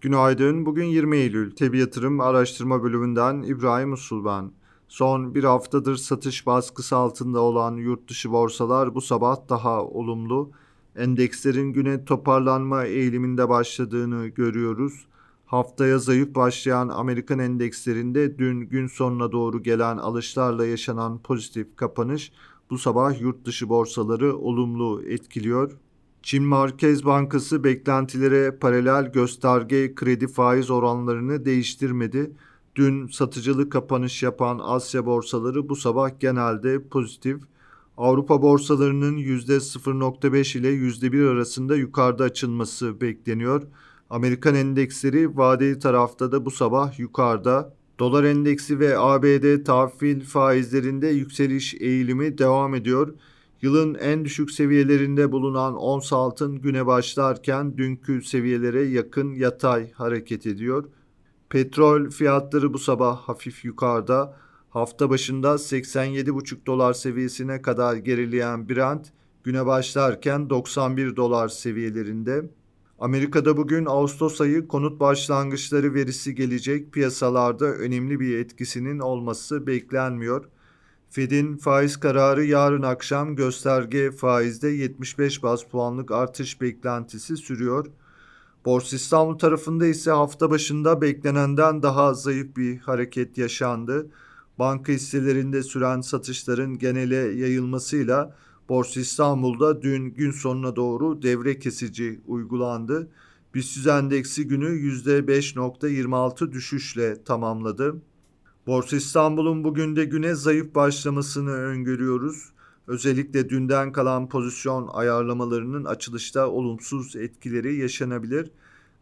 Günaydın. Bugün 20 Eylül. Tebi Yatırım Araştırma Bölümünden İbrahim Usul ben. Son bir haftadır satış baskısı altında olan yurt dışı borsalar bu sabah daha olumlu. Endekslerin güne toparlanma eğiliminde başladığını görüyoruz. Haftaya zayıf başlayan Amerikan endekslerinde dün gün sonuna doğru gelen alışlarla yaşanan pozitif kapanış bu sabah yurt dışı borsaları olumlu etkiliyor. Çin Merkez Bankası beklentilere paralel gösterge kredi faiz oranlarını değiştirmedi. Dün satıcılı kapanış yapan Asya borsaları bu sabah genelde pozitif. Avrupa borsalarının %0.5 ile %1 arasında yukarıda açılması bekleniyor. Amerikan endeksleri vadeli tarafta da bu sabah yukarıda. Dolar endeksi ve ABD tahvil faizlerinde yükseliş eğilimi devam ediyor. Yılın en düşük seviyelerinde bulunan ons altın güne başlarken dünkü seviyelere yakın yatay hareket ediyor. Petrol fiyatları bu sabah hafif yukarıda. Hafta başında 87,5 dolar seviyesine kadar gerileyen Brent güne başlarken 91 dolar seviyelerinde. Amerika'da bugün Ağustos ayı konut başlangıçları verisi gelecek. Piyasalarda önemli bir etkisinin olması beklenmiyor. Fed'in faiz kararı yarın akşam gösterge faizde 75 bas puanlık artış beklentisi sürüyor. Borsa İstanbul tarafında ise hafta başında beklenenden daha zayıf bir hareket yaşandı. Banka hisselerinde süren satışların genele yayılmasıyla Borsa İstanbul'da dün gün sonuna doğru devre kesici uygulandı. BIST endeksi günü %5.26 düşüşle tamamladı. Borsa İstanbul'un bugün de güne zayıf başlamasını öngörüyoruz. Özellikle dünden kalan pozisyon ayarlamalarının açılışta olumsuz etkileri yaşanabilir.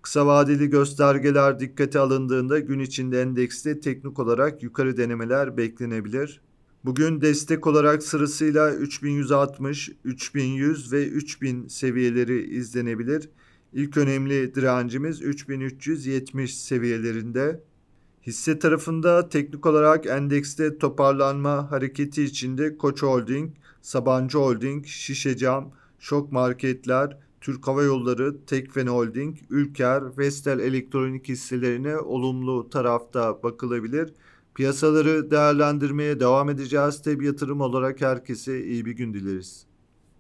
Kısa vadeli göstergeler dikkate alındığında gün içinde endekste teknik olarak yukarı denemeler beklenebilir. Bugün destek olarak sırasıyla 3160, 3100 ve 3000 seviyeleri izlenebilir. İlk önemli direncimiz 3370 seviyelerinde. Hisse tarafında teknik olarak endekste toparlanma hareketi içinde Koç Holding, Sabancı Holding, Şişecam, Şok Marketler, Türk Hava Yolları, Tekfen Holding, Ülker, Vestel Elektronik hisselerine olumlu tarafta bakılabilir. Piyasaları değerlendirmeye devam edeceğiz. Tabi yatırım olarak herkese iyi bir gün dileriz.